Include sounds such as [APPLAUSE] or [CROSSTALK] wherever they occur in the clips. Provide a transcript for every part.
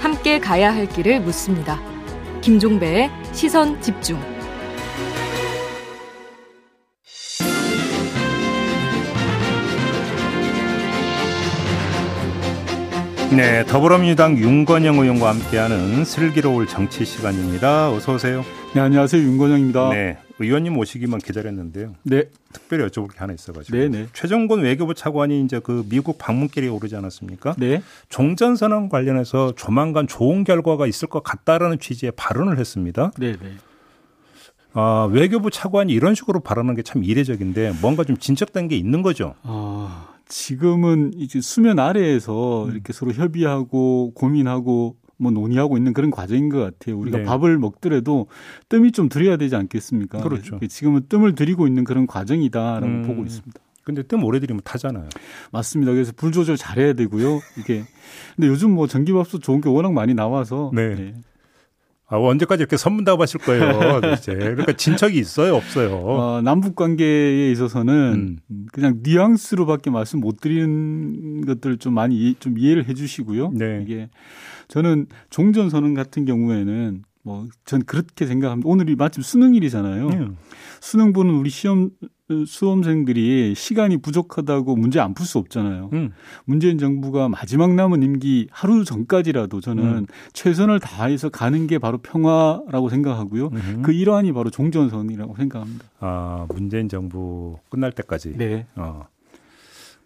함께 가야 할 길을 묻습니다. 김종배의 시선 집중. 네, 더불어민주당 윤건영 의원과 함께하는 슬기로울 정치 시간입니다. 어서 오세요. 네, 안녕하세요. 윤건영입니다. 네, 의원님 오시기만 기다렸는데요. 네. 특별히 여쭤볼 게 하나 있어가지고. 네, 네. 최정곤 외교부 차관이 이제 그 미국 방문길에 오르지 않았습니까? 네. 종전 선언 관련해서 조만간 좋은 결과가 있을 것 같다라는 취지의 발언을 했습니다. 네, 네. 아, 외교부 차관이 이런 식으로 발언하는 게 참 이례적인데 뭔가 좀 진척된 게 있는 거죠. 아, 지금은 이제 수면 아래에서 음. 이렇게 서로 협의하고 고민하고 뭐 논의하고 있는 그런 과정인 것 같아요. 우리가 네. 밥을 먹더라도 뜸이 좀 들여야 되지 않겠습니까? 그렇죠. 지금은 뜸을 들이고 있는 그런 과정이다라고 음. 보고 있습니다. 근데 뜸 오래 들이면 타잖아요. 맞습니다. 그래서 불 조절 잘해야 되고요. 이게 근데 요즘 뭐 전기밥솥 좋은 게 워낙 많이 나와서 네. 아, 언제까지 이렇게 선문답하실 거예요, [LAUGHS] 도대체. 그러니까 진척이 있어요, 없어요. 어, 남북 관계에 있어서는 음. 그냥 뉘앙스로밖에 말씀 못 드리는 것들 좀 많이 이- 좀 이해를 해 주시고요. 네. 이게 저는 종전 선언 같은 경우에는 뭐 전 그렇게 생각합니다. 오늘이 마침 수능일이잖아요. 음. 수능 보는 우리 시험 수험생들이 시간이 부족하다고 문제 안 풀 수 없잖아요. 음. 문재인 정부가 마지막 남은 임기 하루 전까지라도 저는 음. 최선을 다해서 가는 게 바로 평화라고 생각하고요. 음. 그 일환이 바로 종전선언이라고 생각합니다. 아, 문재인 정부 끝날 때까지. 네. 어.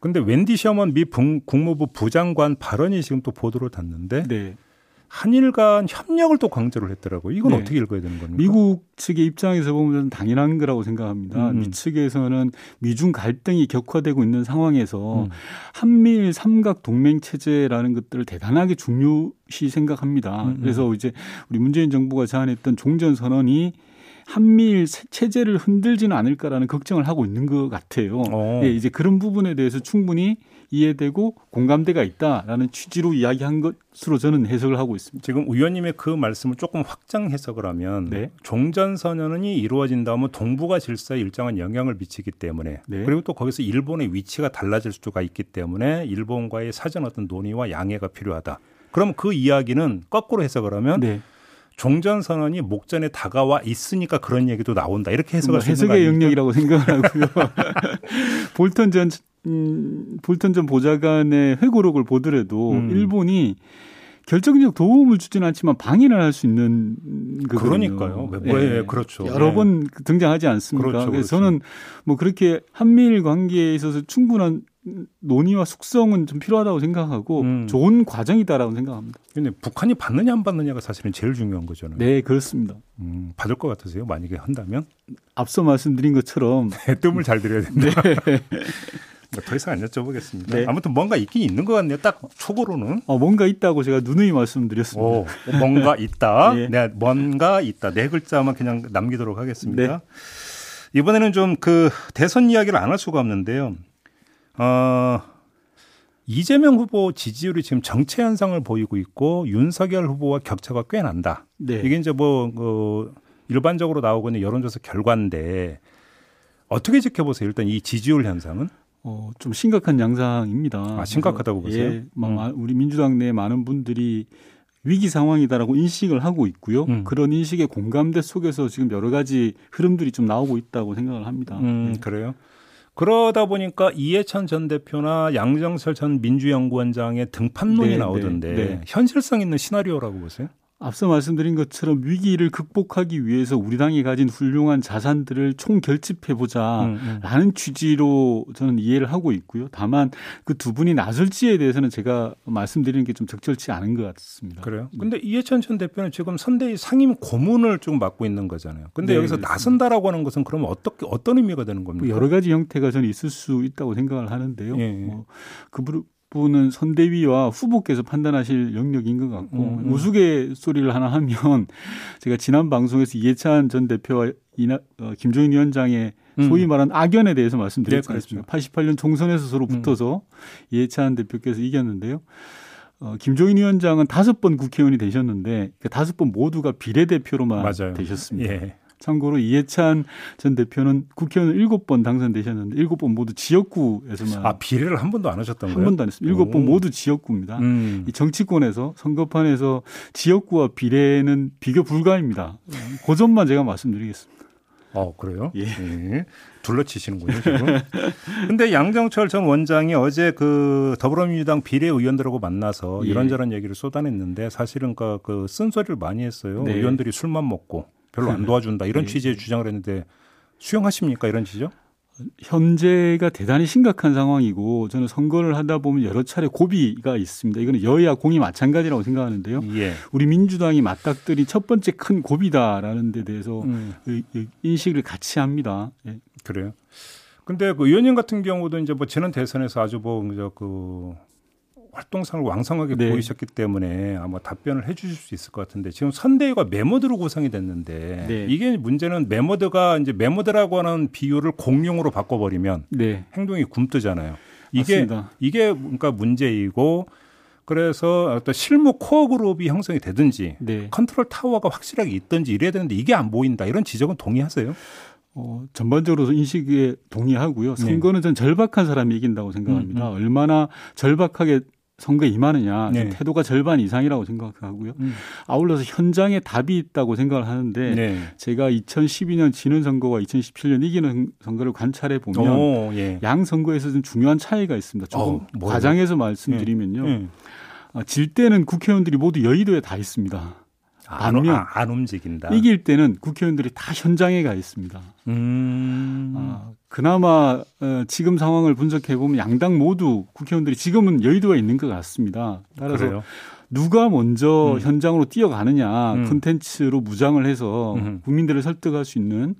근데 웬디 셔먼 미 분- 국무부 부장관 발언이 지금 또 보도를 탔는데 네. 한일 간 협력을 또 강조를 했더라고요. 이건 네. 어떻게 읽어야 되는 겁니까? 미국 측의 입장에서 보면 당연한 거라고 생각합니다. 음. 미 측에서는 미중 갈등이 격화되고 있는 상황에서 음. 한미일 삼각 동맹 체제라는 것들을 대단하게 중요시 생각합니다. 음, 음. 그래서 이제 우리 문재인 정부가 제안했던 종전 선언이 한미일 세- 체제를 흔들지는 않을까라는 걱정을 하고 있는 것 같아요. 어. 예, 이제 그런 부분에 대해서 충분히 이해되고 공감대가 있다라는 취지로 이야기한 것으로 저는 해석을 하고 있습니다. 지금 의원님의 그 말씀을 조금 확장 해석을 하면 네. 종전 선언이 이루어진다 면 동북아 질서에 일정한 영향을 미치기 때문에 네. 그리고 또 거기서 일본의 위치가 달라질 수가 있기 때문에 일본과의 사전 어떤 논의와 양해가 필요하다. 그럼 그 이야기는 거꾸로 해석을 하면 네. 종전 선언이 목전에 다가와 있으니까 그런 얘기도 나온다. 이렇게 해석할 뭐 해석의? 영역이라고 생각을 하고요. [LAUGHS] 볼턴 전 음, 볼턴 전 보좌관의 회고록을 보더라도 음. 일본이 결정적 도움을 주지는 않지만 방해를 할 수 있는 거거든요. 그러니까요. 왜, 그렇죠. 여러 예. 번 등장하지 않습니까? 그렇죠, 그래서 그렇죠. 저는 뭐 그렇게 한미일 관계에 있어서 충분한 논의와 숙성은 좀 필요하다고 생각하고 음. 좋은 과정이다라고 생각합니다. 근데 북한이 받느냐 안 받느냐가 사실은 제일 중요한 거잖아요. 네, 그렇습니다. 음, 받을 것 같으세요? 만약에 한다면 앞서 말씀드린 것처럼 [LAUGHS] 뜸을 잘 들여야 된다. 뭐더 이상 안 여쭤보겠습니다. 네. 아무튼 뭔가 있긴 있는 것 같네요. 딱 초고로는. 어, 뭔가 있다고 제가 누누이 말씀드렸습니다. 오, 뭔가 있다. [LAUGHS] 예. 네, 뭔가 있다. 네 글자만 그냥 남기도록 하겠습니다. 네. 이번에는 좀 그 대선 이야기를 안 할 수가 없는데요. 어, 이재명 후보 지지율이 지금 정체 현상을 보이고 있고 윤석열 후보와 격차가 꽤 난다. 네. 이게 이제 뭐, 그 일반적으로 나오고 있는 여론조사 결과인데 어떻게 지켜보세요? 일단 이 지지율 현상은? 어, 좀 심각한 양상입니다. 아, 심각하다고 보세요? 예, 막 음. 마- 우리 민주당 내 많은 분들이 위기 상황이다라고 인식을 하고 있고요. 음. 그런 인식의 공감대 속에서 지금 여러 가지 흐름들이 좀 나오고 있다고 생각을 합니다. 음, 예. 그래요. 그러다 보니까 이해찬 전 대표나 양정철 전 민주연구원장의 등판론이 네, 나오던데 네, 네. 현실성 있는 시나리오라고 보세요? 앞서 말씀드린 것처럼 위기를 극복하기 위해서 우리 당이 가진 훌륭한 자산들을 총 결집해 보자. 음, 음. 라는 취지로 저는 이해를 하고 있고요. 다만 그 두 분이 나설지에 대해서는 제가 말씀드리는 게 좀 적절치 않은 것 같습니다. 그래요. 근데 이해찬 전 대표는 지금 선대위 상임 고문을 좀 맡고 있는 거잖아요. 근데 네, 여기서 그렇습니다. 나선다라고 하는 것은 그러면 어떻게 어떤 의미가 되는 겁니까? 뭐 여러 가지 형태가 저는 있을 수 있다고 생각을 하는데요. 예, 예. 뭐그 부분은 선대위와 후보께서 판단하실 영역인 것 같고 음, 음. 우스갯소리를 하나 하면 제가 지난 방송에서 이해찬 전 대표와 이나, 어, 김종인 위원장의 음. 소위 말한 악연에 대해서 말씀드렸지 네, 그렇죠. 않습니까? 88년 총선에서 서로 음. 붙어서 이해찬 대표께서 이겼는데요. 어, 김종인 위원장은 다섯 번 국회의원이 되셨는데 그 다섯 번 모두가 비례대표로만 맞아요. 되셨습니다. 예. 참고로 이해찬 전 대표는 국회의원 일곱 번 당선되셨는데 일곱 번 모두 지역구에서만 아 비례를 한 번도 안 하셨던 한 거예요? 번도 안 했습니다. 일곱 번 오. 모두 지역구입니다. 음. 이 정치권에서 선거판에서 지역구와 비례는 비교 불가입니다. 그 점만 제가 말씀드리겠습니다. 어 그래요? 예. 예. 둘러치시는군요 지금. 근데 양정철 전 원장이 어제 그 더불어민주당 비례 의원들하고 만나서 예. 이런저런 얘기를 쏟아냈는데 사실은 그, 그 쓴소리를 많이 했어요. 네. 의원들이 술만 먹고 별로 안 [LAUGHS] 도와준다 이런 예. 취지의 주장을 했는데 수용하십니까 이런 지적? 현재가 대단히 심각한 상황이고 저는 선거를 하다 보면 여러 차례 고비가 있습니다. 이거는 여야 공이 마찬가지라고 생각하는데요. 예. 우리 민주당이 맞닥뜨린 첫 번째 큰 고비다라는 데 대해서 음, 인식을 같이 합니다. 예. 그래요. 근데 그 의원님 같은 경우도 이제 뭐 지난 대선에서 아주 뭐그 활동상을 왕성하게 네. 보이셨기 때문에 아마 답변을 해주실 수 있을 것 같은데 지금 선대위가 매머드로 구성이 됐는데 네. 이게 문제는 매머드가 이제 매머드라고 하는 비유를 공룡으로 바꿔버리면 네. 행동이 굼뜨잖아요. 이게 맞습니다. 이게 그러니까 문제이고 그래서 어떤 실무 코어 그룹이 형성이 되든지 네. 컨트롤 타워가 확실하게 있든지 이래야 되는데 이게 안 보인다 이런 지적은 동의하세요? 어, 전반적으로 인식에 동의하고요. 네. 선거는 전 절박한 사람이 이긴다고 생각합니다. 음, 얼마나 절박하게 선거에 임하느냐. 네. 태도가 절반 이상이라고 생각하고요. 음. 아울러서 현장에 답이 있다고 생각을 하는데 네. 제가 2012년 지는 선거와 2017년 이기는 선거를 관찰해 보면 오, 예. 양 선거에서 좀 중요한 차이가 있습니다. 조금 어? 과장해서 말씀드리면요. 예. 아, 질 때는 국회의원들이 모두 여의도에 다 있습니다. 안, 반면 아, 안 움직인다. 이길 때는 국회의원들이 다 현장에 가 있습니다. 음. 아, 그나마 어, 지금 상황을 분석해 보면 양당 모두 국회의원들이 지금은 여의도에 있는 것 같습니다. 따라서 그래요. 누가 먼저 음. 현장으로 뛰어가느냐 음. 컨텐츠로 무장을 해서 음. 국민들을 설득할 수 있는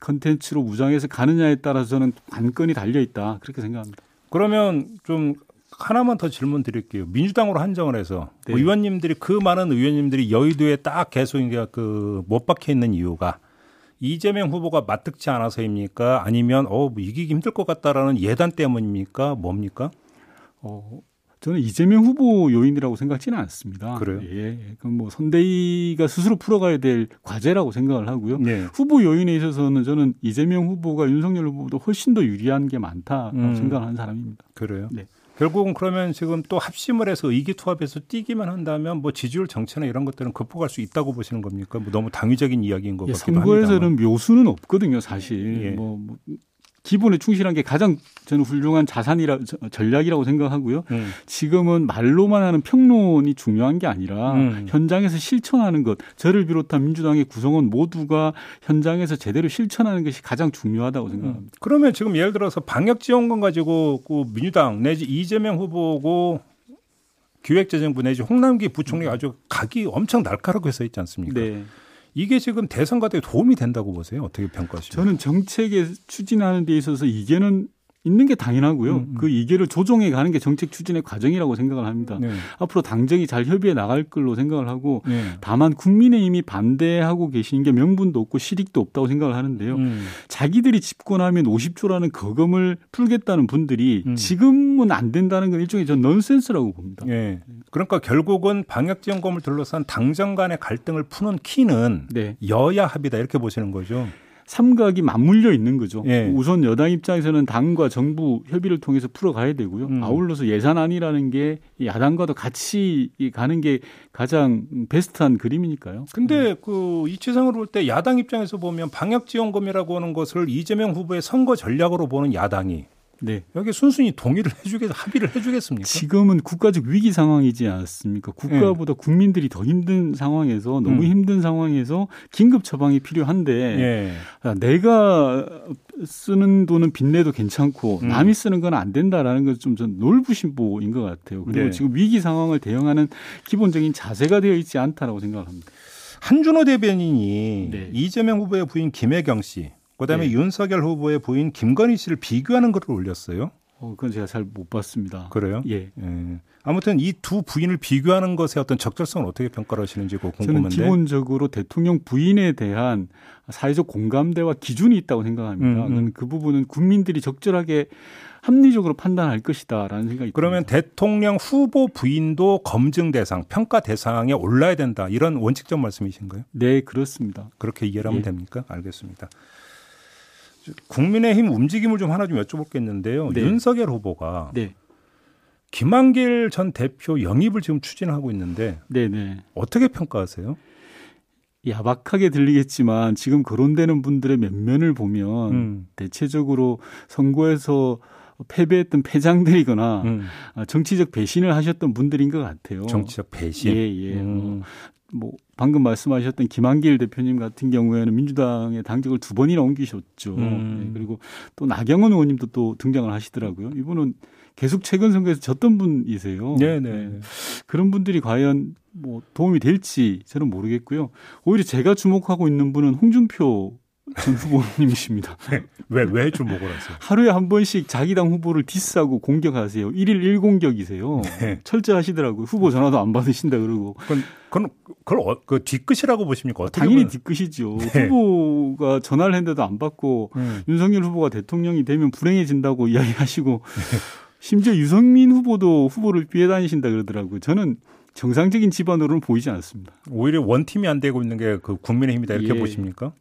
컨텐츠로 무장해서 가느냐에 따라서 저는 관건이 달려 있다 그렇게 생각합니다. 그러면 좀 하나만 더 질문 드릴게요. 민주당으로 한정을 해서 네. 의원님들이 그 많은 의원님들이 여의도에 딱 계속 그못 박혀 있는 이유가 이재명 후보가 맞득지 않아서입니까? 아니면 어 뭐 이기기 힘들 것 같다라는 예단 때문입니까? 뭡니까? 어, 저는 이재명 후보 요인이라고 생각지는 않습니다. 그래요? 예, 예. 그럼 뭐 선대위가 스스로 풀어가야 될 과제라고 생각을 하고요. 네. 후보 요인에 있어서는 저는 이재명 후보가 윤석열 후보보다 훨씬 더 유리한 게 많다고 음. 생각하는 사람입니다. 그래요. 네. 결국은 그러면 지금 또 합심을 해서 의기투합해서 뛰기만 한다면 뭐 지지율 정체나 이런 것들은 극복할 수 있다고 보시는 겁니까? 뭐 너무 당위적인 이야기인 것 예, 같기도 선거에서는 합니다만. 묘수는 없거든요, 사실. 예. 뭐, 뭐 기본에 충실한 게 가장 저는 훌륭한 자산이라 저- 전략이라고 생각하고요. 음. 지금은 말로만 하는 평론이 중요한 게 아니라 음. 현장에서 실천하는 것, 저를 비롯한 민주당의 구성원 모두가 현장에서 제대로 실천하는 것이 가장 중요하다고 생각합니다. 그러면 지금 예를 들어서 방역 지원금 가지고 그 민주당 내지 이재명 후보고 기획재정부 내지 홍남기 부총리가 아주 각이 엄청 날카롭게 서 있지 않습니까? 네. 이게 지금 대선 과대에 도움이 된다고 보세요? 어떻게 평가하십니까? 저는 정책에 추진하는 데 있어서 이게는 있는 게 당연하고요. 음, 음. 그 이계를 조정해 가는 게 정책 추진의 과정이라고 생각을 합니다. 네. 앞으로 당정이 잘 협의해 나갈 걸로 생각을 하고 네. 다만 국민의힘이 반대하고 계시는 게 명분도 없고 실익도 없다고 생각을 하는데요. 음. 자기들이 집권하면 50조라는 거금을 풀겠다는 분들이 음. 지금은 안 된다는 건 일종의 전 넌센스라고 봅니다. 예. 그러니까 결국은 방역 지원금을 둘러싼 당정 간의 갈등을 푸는 키는 네. 여야 합의다 이렇게 보시는 거죠. 삼각이 맞물려 있는 거죠. 예. 우선 여당 입장에서는 당과 정부 협의를 통해서 풀어가야 되고요. 음. 아울러서 예산안이라는 게 야당과도 같이 가는 게 가장 베스트한 그림이니까요. 근데 그 이치상으로 볼 때 야당 입장에서 보면 방역 지원금이라고 하는 것을 이재명 후보의 선거 전략으로 보는 야당이 네. 여기 순순히 동의를 해주겠 합의를 해주겠습니까? 지금은 국가적 위기 상황이지 않습니까? 국가보다 국민들이 더 힘든 상황에서 너무 음. 힘든 상황에서 긴급 처방이 필요한데 예. 아, 내가 쓰는 돈은 빚내도 괜찮고 음. 남이 쓰는 건 안 된다라는 것좀 놀부심보인 것 같아요. 그리고 네. 지금 위기 상황을 대응하는 기본적인 자세가 되어 있지 않다라고 생각을 합니다. 한준호 대변인이 네. 이재명 후보의 부인 김혜경 씨, 그다음에 네. 윤석열 후보의 부인 김건희 씨를 비교하는 글을 올렸어요. 어, 그건 제가 잘 못 봤습니다. 그래요? 예. 예. 아무튼 이 두 부인을 비교하는 것의 어떤 적절성을 어떻게 평가를 하시는지 그거 저는 궁금한데. 기본적으로 대통령 부인에 대한 사회적 공감대와 기준이 있다고 생각합니다. 음, 음. 그 부분은 국민들이 적절하게 합리적으로 판단할 것이다라는 생각이 그러면 듭니다. 대통령 후보 부인도 검증 대상, 평가 대상에 올라야 된다. 이런 원칙적 말씀이신가요? 네 그렇습니다. 그렇게 이해를 하면 예. 됩니까? 알겠습니다. 국민의힘 움직임을 좀 하나 좀 여쭤볼 게 있는데요. 네. 윤석열 후보가 네, 김한길 전 대표 영입을 지금 추진하고 있는데 네, 네. 어떻게 평가하세요? 야박하게 들리겠지만 지금 거론되는 분들의 면면을 보면 음, 대체적으로 선거에서 패배했던 패장들이거나 음. 아, 정치적 배신을 하셨던 분들인 것 같아요. 정치적 배신. 예, 예. 음, 뭐 방금 말씀하셨던 김한길 대표님 같은 경우에는 민주당의 당적을 두 번이나 옮기셨죠. 음. 예, 그리고 또 나경원 의원님도 또 등장을 하시더라고요. 이분은 계속 최근 선거에서 졌던 분이세요. 네네. 예. 그런 분들이 과연 뭐 도움이 될지 저는 모르겠고요. 오히려 제가 주목하고 있는 분은 홍준표 전 후보님이십니다. 왜, 왜 주목을 하세요? 하루에 한 번씩 자기 당 후보를 디스하고 공격하세요. 일일 1공격이세요. 네. 철저하시더라고요. 후보 전화도 안 받으신다 그러고. 그건, 그건, 그걸 어, 그 뒤끝이라고 보십니까? 어떻게 당연히 보면- 뒤끝이죠. 네. 후보가 전화를 했는데도 안 받고 음. 윤석열 후보가 대통령이 되면 불행해진다고 [LAUGHS] 이야기하시고 네. 심지어 유성민 후보도 후보를 피해 다니신다 그러더라고요. 저는 정상적인 집안으로는 보이지 않습니다. 오히려 원팀이 안 되고 있는 게 그 국민의힘이다 이렇게 예. 보십니까?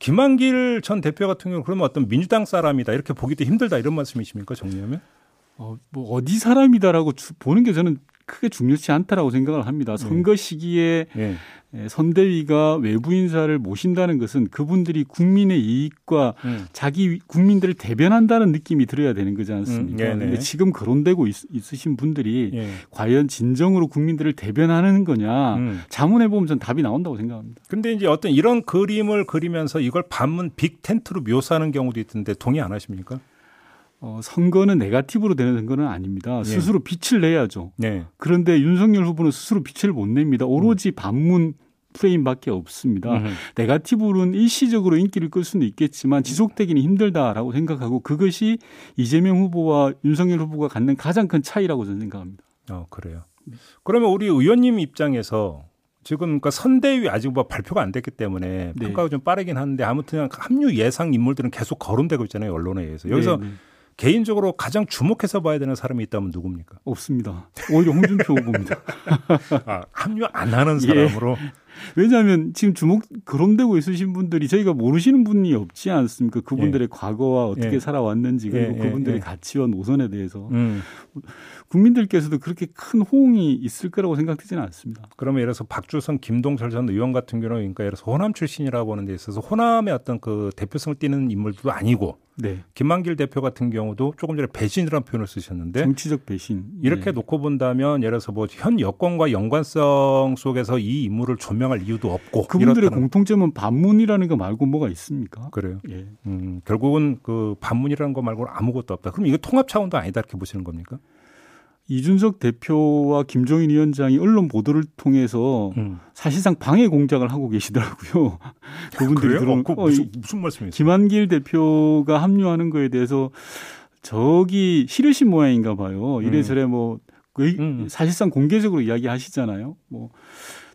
김한길 전 대표 같은 경우 그러면 어떤 민주당 사람이다 이렇게 보기도 힘들다 이런 말씀이십니까 정리하면? 어, 뭐 어디 사람이다라고 주- 보는 게 저는 크게 중요치 않다라고 생각을 합니다. 선거 시기에 예. 에, 선대위가 외부 인사를 모신다는 것은 그분들이 국민의 이익과 음. 자기 국민들을 대변한다는 느낌이 들어야 되는 거지 않습니까? 음. 그런데 지금 거론되고 있, 으신 분들이 예. 과연 진정으로 국민들을 대변하는 거냐 음. 자문해 보면 전 답이 나온다고 생각합니다. 근데 이제 어떤 이런 그림을 그리면서 이걸 반문 빅 텐트로 묘사하는 경우도 있던데 동의 안 하십니까? 어, 선거는 네가티브로 되는 선거는 아닙니다. 예. 스스로 빛을 내야죠. 네. 그런데 윤석열 후보는 스스로 빛을 못 냅니다. 오로지 반문 프레임밖에 없습니다. 음. 네가티브로는 일시적으로 인기를 끌 수는 있겠지만 지속되기는 힘들다라고 생각하고 그것이 이재명 후보와 윤석열 후보가 갖는 가장 큰 차이라고 저는 생각합니다. 어, 그래요. 그러면 우리 의원님 입장에서 지금 그러니까 선대위 아직 뭐 발표가 안 됐기 때문에 네. 평가가 좀 빠르긴 한데 아무튼 합류 예상 인물들은 계속 거론되고 있잖아요 언론에 의해서 여기서 네, 네. 개인적으로 가장 주목해서 봐야 되는 사람이 있다면 누굽니까? 없습니다. 오히려 홍준표 후보입니다. [LAUGHS] 아, 합류 안 하는 예. 사람으로 왜냐하면 지금 주목 거론되고 있으신 분들이 저희가 모르시는 분이 없지 않습니까? 그분들의 과거와 어떻게 예. 살아왔는지 그리고 예, 예, 그분들의 예. 가치와 노선에 대해서 음. 국민들께서도 그렇게 큰 호응이 있을 거라고 생각되지는 않습니다. 그러면 예를 들어서 박주선, 김동철 전 의원 같은 경우는 그러니까 예를 들어서 호남 출신이라고 하는 데 있어서 호남의 어떤 그 대표성을 띠는 인물도 아니고 네. 김만길 대표 같은 경우도 조금 전에 배신이라는 표현을 쓰셨는데 정치적 배신. 이렇게 네. 놓고 본다면 예를 들어서 뭐 현 여권과 연관성 속에서 이 인물을 조명할 이유도 없고 그분들의 이렇다는- 공통점은 반문이라는 거 말고 뭐가 있습니까? 그래요. 예. 음, 결국은 그 반문이라는 거 말고는 아무것도 없다. 그럼 이거 통합 차원도 아니다 이렇게 보시는 겁니까? 이준석 대표와 김종인 위원장이 언론 보도를 통해서 음. 사실상 방해 공작을 하고 계시더라고요. 그분들이 그래요? 들어온 어, 그 어, 무슨, 무슨 말씀이세요? 김한길 대표가 합류하는 거에 대해서 저기 싫으신 모양인가 봐요. 이래저래 뭐 거의 음. 사실상 공개적으로 이야기하시잖아요. 뭐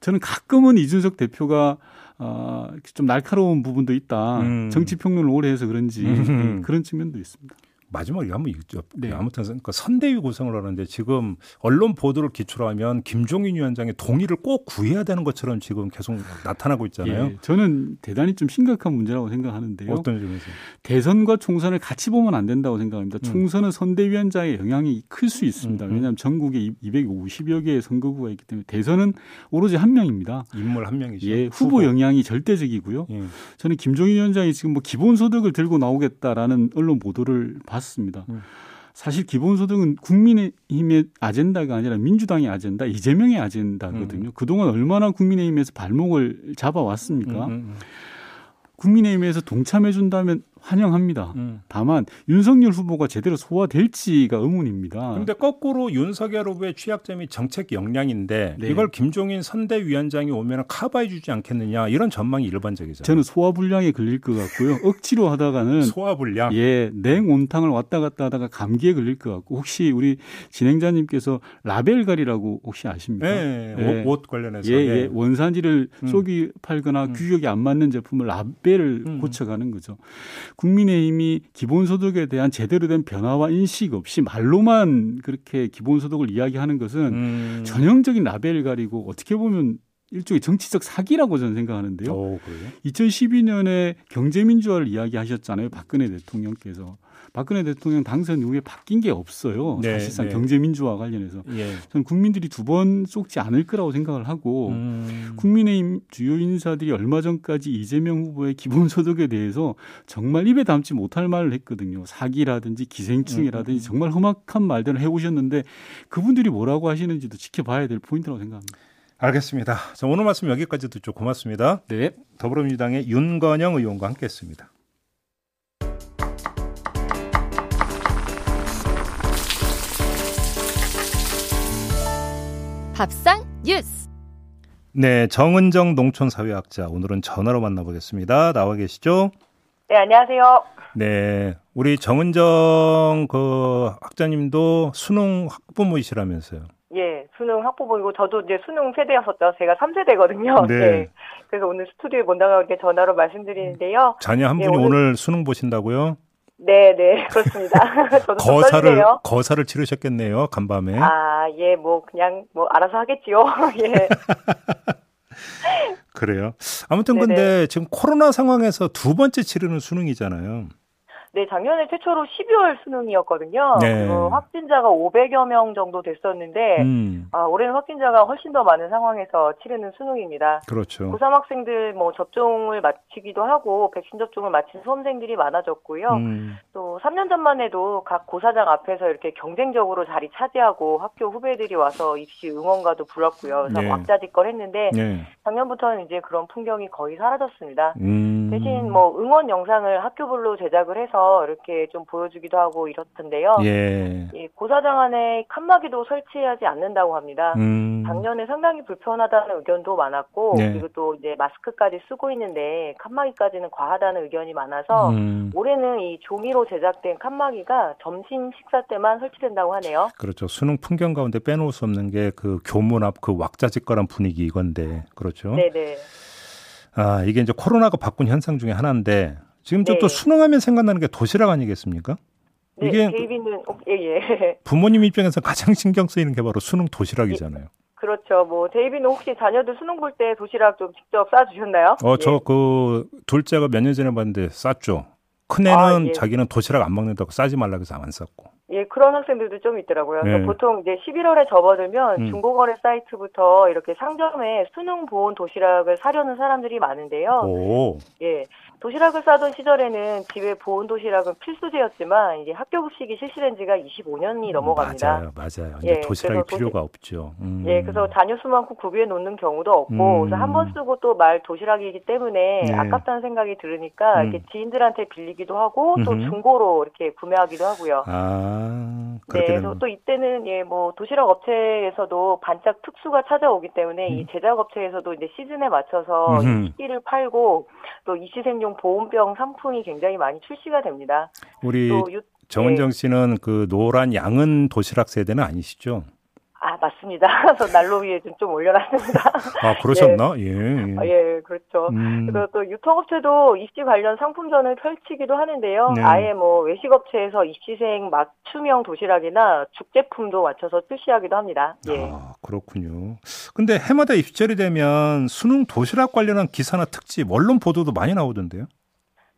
저는 가끔은 이준석 대표가 아, 좀 날카로운 부분도 있다. 음. 정치 평론을 오래 해서 그런지 음. 네, 그런 측면도 있습니다. 마지막에 한번 여쭤 네. 아무튼 그러니까 선대위 구성을 하는데 지금 언론 보도를 기초로 하면 김종인 위원장의 동의를 꼭 구해야 되는 것처럼 지금 계속 나타나고 있잖아요. 예, 저는 대단히 좀 심각한 문제라고 생각하는데요. 어떤 점에서? 대선과 총선을 같이 보면 안 된다고 생각합니다. 음. 총선은 선대위원장의 영향이 클 수 있습니다. 음, 음. 왜냐하면 전국에 250여 개의 선거구가 있기 때문에 대선은 오로지 한 명입니다. 인물 한 명이죠. 예, 후보 영향이 절대적이고요. 예. 저는 김종인 위원장이 지금 뭐 기본소득을 들고 나오겠다라는 언론 보도를 봤 습니다. 음. 사실 기본소득은 국민의힘의 아젠다가 아니라 민주당의 아젠다, 이재명의 아젠다거든요. 그동안 얼마나 국민의힘에서 발목을 잡아왔습니까? 음, 음, 음. 국민의힘에서 동참해준다면 환영합니다. 음. 다만 윤석열 후보가 제대로 소화될지가 의문입니다. 그런데 거꾸로 윤석열 후보의 취약점이 정책 역량인데 네. 이걸 김종인 선대위원장이 오면 커버해 주지 않겠느냐 이런 전망이 일반적이죠. 저는 소화불량에 걸릴 것 같고요. 억지로 하다가는 [LAUGHS] 소화불량. 예, 냉온탕을 왔다 갔다 하다가 감기에 걸릴 것 같고 혹시 우리 진행자님께서 라벨갈이라고 혹시 아십니까? 네, 예. 옷, 옷 관련해서 예, 예. 예. 원산지를 음. 쏙이 팔거나 음. 규격이 안 맞는 제품을 라벨을 음. 고쳐가는 거죠. 국민의힘이 기본소득에 대한 제대로 된 변화와 인식 없이 말로만 그렇게 기본소득을 이야기하는 것은 음. 전형적인 라벨 가리고 어떻게 보면 일종의 정치적 사기라고 저는 생각하는데요. 오, 2012년에 경제민주화를 이야기하셨잖아요. 박근혜 대통령께서. 박근혜 대통령 당선 이후에 바뀐 게 없어요. 네, 사실상 네. 경제 민주화 관련해서 예. 저는 국민들이 두 번 쏟지 않을 거라고 생각을 하고 음. 국민의힘 주요 인사들이 얼마 전까지 이재명 후보의 기본소득에 대해서 정말 입에 담지 못할 말을 했거든요. 사기라든지 기생충이라든지 음. 정말 험악한 말들을 해오셨는데 그분들이 뭐라고 하시는지도 지켜봐야 될 포인트라고 생각합니다. 알겠습니다. 자, 오늘 말씀 여기까지 듣죠. 고맙습니다. 네. 더불어민주당의 윤건영 의원과 함께했습니다. 밥상 뉴스. 네, 정은정 농촌사회학자 오늘은 전화로 만나보겠습니다. 나와 계시죠? 네, 안녕하세요. 네, 우리 정은정 그 학자님도 수능 학부모이시라면서요? 예, 수능 학부모이고 저도 이제 수능 세대였었죠. 제가 3세대거든요. 네. 네. 그래서 오늘 스튜디오에 본다고 이렇게 전화로 말씀드리는데요. 자녀 한 예, 분이 예, 오늘... 오늘 수능 보신다고요? 네, 네, [LAUGHS] 그렇습니다. 저도 거사를 거사를 치르셨겠네요, 간밤에. 아, 예, 뭐 그냥 뭐 알아서 하겠지요. [LAUGHS] 예. [LAUGHS] 그래요. 아무튼 네네. 근데 지금 코로나 상황에서 두 번째 치르는 수능이잖아요. 네, 작년에 최초로 12월 수능이었거든요. 네. 확진자가 500여 명 정도 됐었는데 음. 아, 올해는 확진자가 훨씬 더 많은 상황에서 치르는 수능입니다. 그렇죠. 고3 학생들 뭐 접종을 마치기도 하고 백신 접종을 마친 수험생들이 많아졌고요. 음. 또 3년 전만 해도 각 고사장 앞에서 이렇게 경쟁적으로 자리 차지하고 학교 후배들이 와서 입시 응원가도 불었고요. 그래서 네. 왁자지껄했는데 네. 작년부터는 이제 그런 풍경이 거의 사라졌습니다. 음. 대신 뭐 응원 영상을 학교별로 제작을 해서 이렇게 좀 보여주기도 하고 이렇던데요. 예. 예 고사장 안에 칸막이도 설치하지 않는다고 합니다. 음. 작년에 상당히 불편하다는 의견도 많았고 네. 그리고 또 이제 마스크까지 쓰고 있는데 칸막이까지는 과하다는 의견이 많아서 음. 올해는 이 종이로 제작된 칸막이가 점심 식사 때만 설치된다고 하네요. 그렇죠. 수능 풍경 가운데 빼놓을 수 없는 게 그 교문 앞 그 왁자지껄한 분위기 이건데 그렇죠. 네네. 아 이게 이제 코로나가 바꾼 현상 중에 하나인데 지금 네. 또 수능하면 생각나는 게 도시락 아니겠습니까? 네, 이게 데이비는 예, 예. 부모님 입장에서 가장 신경 쓰이는 게 바로 수능 도시락이잖아요. 예, 그렇죠. 뭐 데이비는 혹시 자녀들 수능 볼 때 도시락 좀 직접 싸 주셨나요? 어, 저그 예. 둘째가 몇 년 전에 봤는데 쌌죠. 큰애는 아, 예. 자기는 도시락 안 먹는다고 싸지 말라고 해서 안 쌌고. 예, 그런 학생들도 좀 있더라고요. 네. 보통 이제 11월에 접어들면 음. 중고거래 사이트부터 이렇게 상점에 수능 보온 도시락을 사려는 사람들이 많은데요. 오. 예. 도시락을 싸던 시절에는 집에 보온 도시락은 필수제였지만 이제 학교 급식이 실시된 지가 25년이 넘어갑니다. 맞아요, 맞아요. 이제 예, 도시락이 필요가 도시, 없죠. 음. 예, 그래서 자녀 수만큼 구비해 놓는 경우도 없고, 음. 그래서 한 번 쓰고 또 말 도시락이기 때문에 네. 아깝다는 생각이 들으니까 음. 이렇게 지인들한테 빌리기도 하고 또 중고로 이렇게 구매하기도 하고요. 아, 네, 그래서 또 이때는 예, 뭐 도시락 업체에서도 반짝 특수가 찾아오기 때문에 이 음. 제작 업체에서도 이제 시즌에 맞춰서 이 시기를 팔고 또 이시생용 보온병 상품이 굉장히 많이 출시가 됩니다. 우리 유, 정은정 네. 씨는 그 노란 양은 도시락 세대는 아니시죠? 아 맞습니다. [LAUGHS] 그래서 난로 위에 좀, 좀 올려놨습니다. 아 그러셨나? [LAUGHS] 예. 예. 아, 예, 그렇죠. 음. 그래서 또 유통업체도 입시 관련 상품전을 펼치기도 하는데요. 네. 아예 뭐 외식업체에서 입시생 맞춤형 도시락이나 죽제품도 맞춰서 출시하기도 합니다. 예. 아 그렇군요. 근데 해마다 입시절이 되면 수능 도시락 관련한 기사나 특집, 언론 보도도 많이 나오던데요.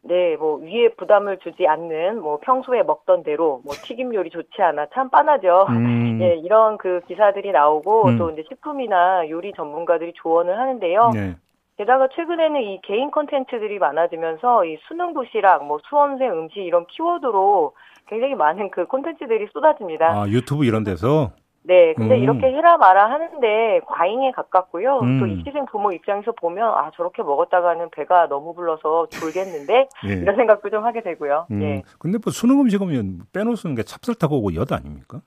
네, 뭐 위에 부담을 주지 않는 뭐 평소에 먹던 대로 뭐 튀김 요리 좋지 않아 참 빤하죠. 음. [LAUGHS] 예, 이런 그 기사들이 나오고 음. 또 이제 식품이나 요리 전문가들이 조언을 하는데요. 네. 게다가 최근에는 이 개인 컨텐츠들이 많아지면서 이 수능 도시락, 뭐 수험생 음식 이런 키워드로 굉장히 많은 그 콘텐츠들이 쏟아집니다. 아 유튜브 이런 데서? 네, 근데 음. 이렇게 해라 마라 하는데 과잉에 가깝고요. 음. 또 입시생 부모 입장에서 보면 아 저렇게 먹었다가는 배가 너무 불러서 졸겠는데 [LAUGHS] 예. 이런 생각도 좀 하게 되고요. 음. 예. 근데 뭐 수능 음식은 수 있는 게 찹쌀타고 엿 아닙니까?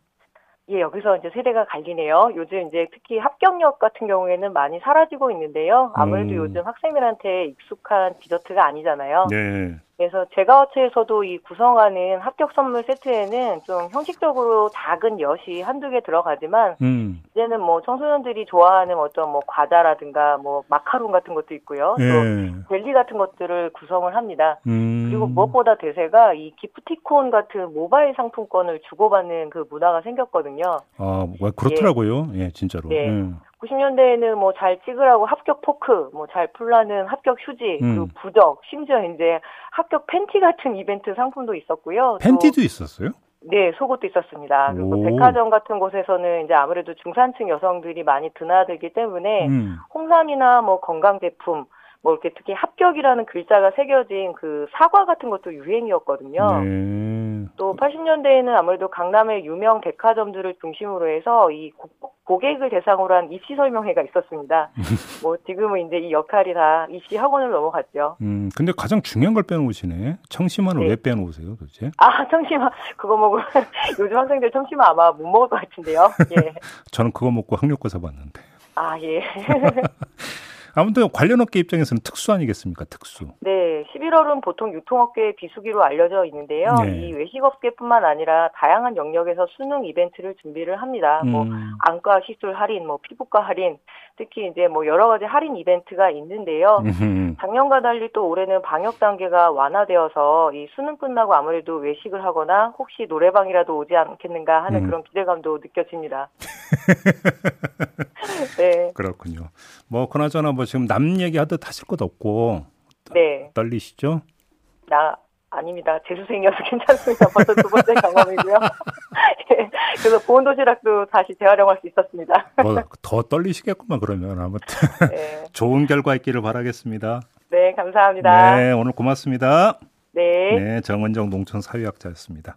예, 여기서 이제 세대가 갈리네요. 요즘 이제 특히 합격력 같은 경우에는 많이 사라지고 있는데요. 아무래도 음. 요즘 학생들한테 익숙한 디저트가 아니잖아요. 네. 그래서 제가 업체에서도 이 구성하는 합격 선물 세트에는 좀 형식적으로 작은 엿이 한두 개 들어가지만 음. 이제는 뭐 청소년들이 좋아하는 어떤 뭐 과자라든가 뭐 마카롱 같은 것도 있고요. 예. 또 젤리 같은 것들을 구성을 합니다. 음. 그리고 무엇보다 대세가 이 기프티콘 같은 모바일 상품권을 주고받는 그 문화가 생겼거든요. 아, 뭐 그렇더라고요. 예, 예 진짜로. 네. 음. 90년대에는 뭐 잘 찍으라고 합격 포크, 뭐 잘 풀라는 합격 휴지, 음. 그리고 부적, 심지어 이제 합격 팬티 같은 이벤트 상품도 있었고요. 팬티도 또, 있었어요? 네, 속옷도 있었습니다. 그리고 오. 백화점 같은 곳에서는 이제 아무래도 중산층 여성들이 많이 드나들기 때문에 음. 홍삼이나 뭐 건강 제품, 뭐 이렇게 특히 합격이라는 글자가 새겨진 그 사과 같은 것도 유행이었거든요. 네. 또 80년대에는 아무래도 강남의 유명 백화점들을 중심으로 해서 이 고객을 대상으로 한 입시 설명회가 있었습니다. [LAUGHS] 뭐 지금은 이제 이 역할이 다 입시 학원으로 넘어갔죠. 음, 근데 가장 중요한 걸 빼놓으시네. 청심환을 네. 왜 빼놓으세요, 도대체? 아, 청심환 그거 먹으면 [LAUGHS] 요즘 학생들 청심환 아마 못 먹을 것 같은데요. 예. [LAUGHS] 저는 그거 먹고 학력고사 봤는데. 아, 예. 아무튼 관련 업계 입장에서는 특수 아니겠습니까? 특수. 네, 11월은 보통 유통업계의 비수기로 알려져 있는데요. 네. 이 외식업계뿐만 아니라 다양한 영역에서 수능 이벤트를 준비를 합니다. 뭐 음. 뭐 안과 시술 할인, 뭐 피부과 할인, 특히 이제 뭐 여러 가지 할인 이벤트가 있는데요. 작년과 달리 또 올해는 방역 단계가 완화되어서 이 수능 끝나고 아무래도 외식을 하거나 혹시 노래방이라도 오지 않겠는가 하는 음. 그런 기대감도 느껴집니다. [LAUGHS] 네. 그렇군요. 뭐 그나저나 뭐 지금 남 얘기하듯 하실 것 없고 네. 떨리시죠? 나 아닙니다. 재수생이어서 [LAUGHS] 괜찮습니다. 벌써 두 번째 경험이고요. [LAUGHS] 예, 그래서 보온 도시락도 다시 재활용할 수 있었습니다. 뭐 더 떨리시겠구만 그러면 아무튼 네. [LAUGHS] 좋은 결과 있기를 바라겠습니다. 네, 감사합니다. 네, 오늘 고맙습니다. 네. 네, 정은정 농촌 사회학자였습니다.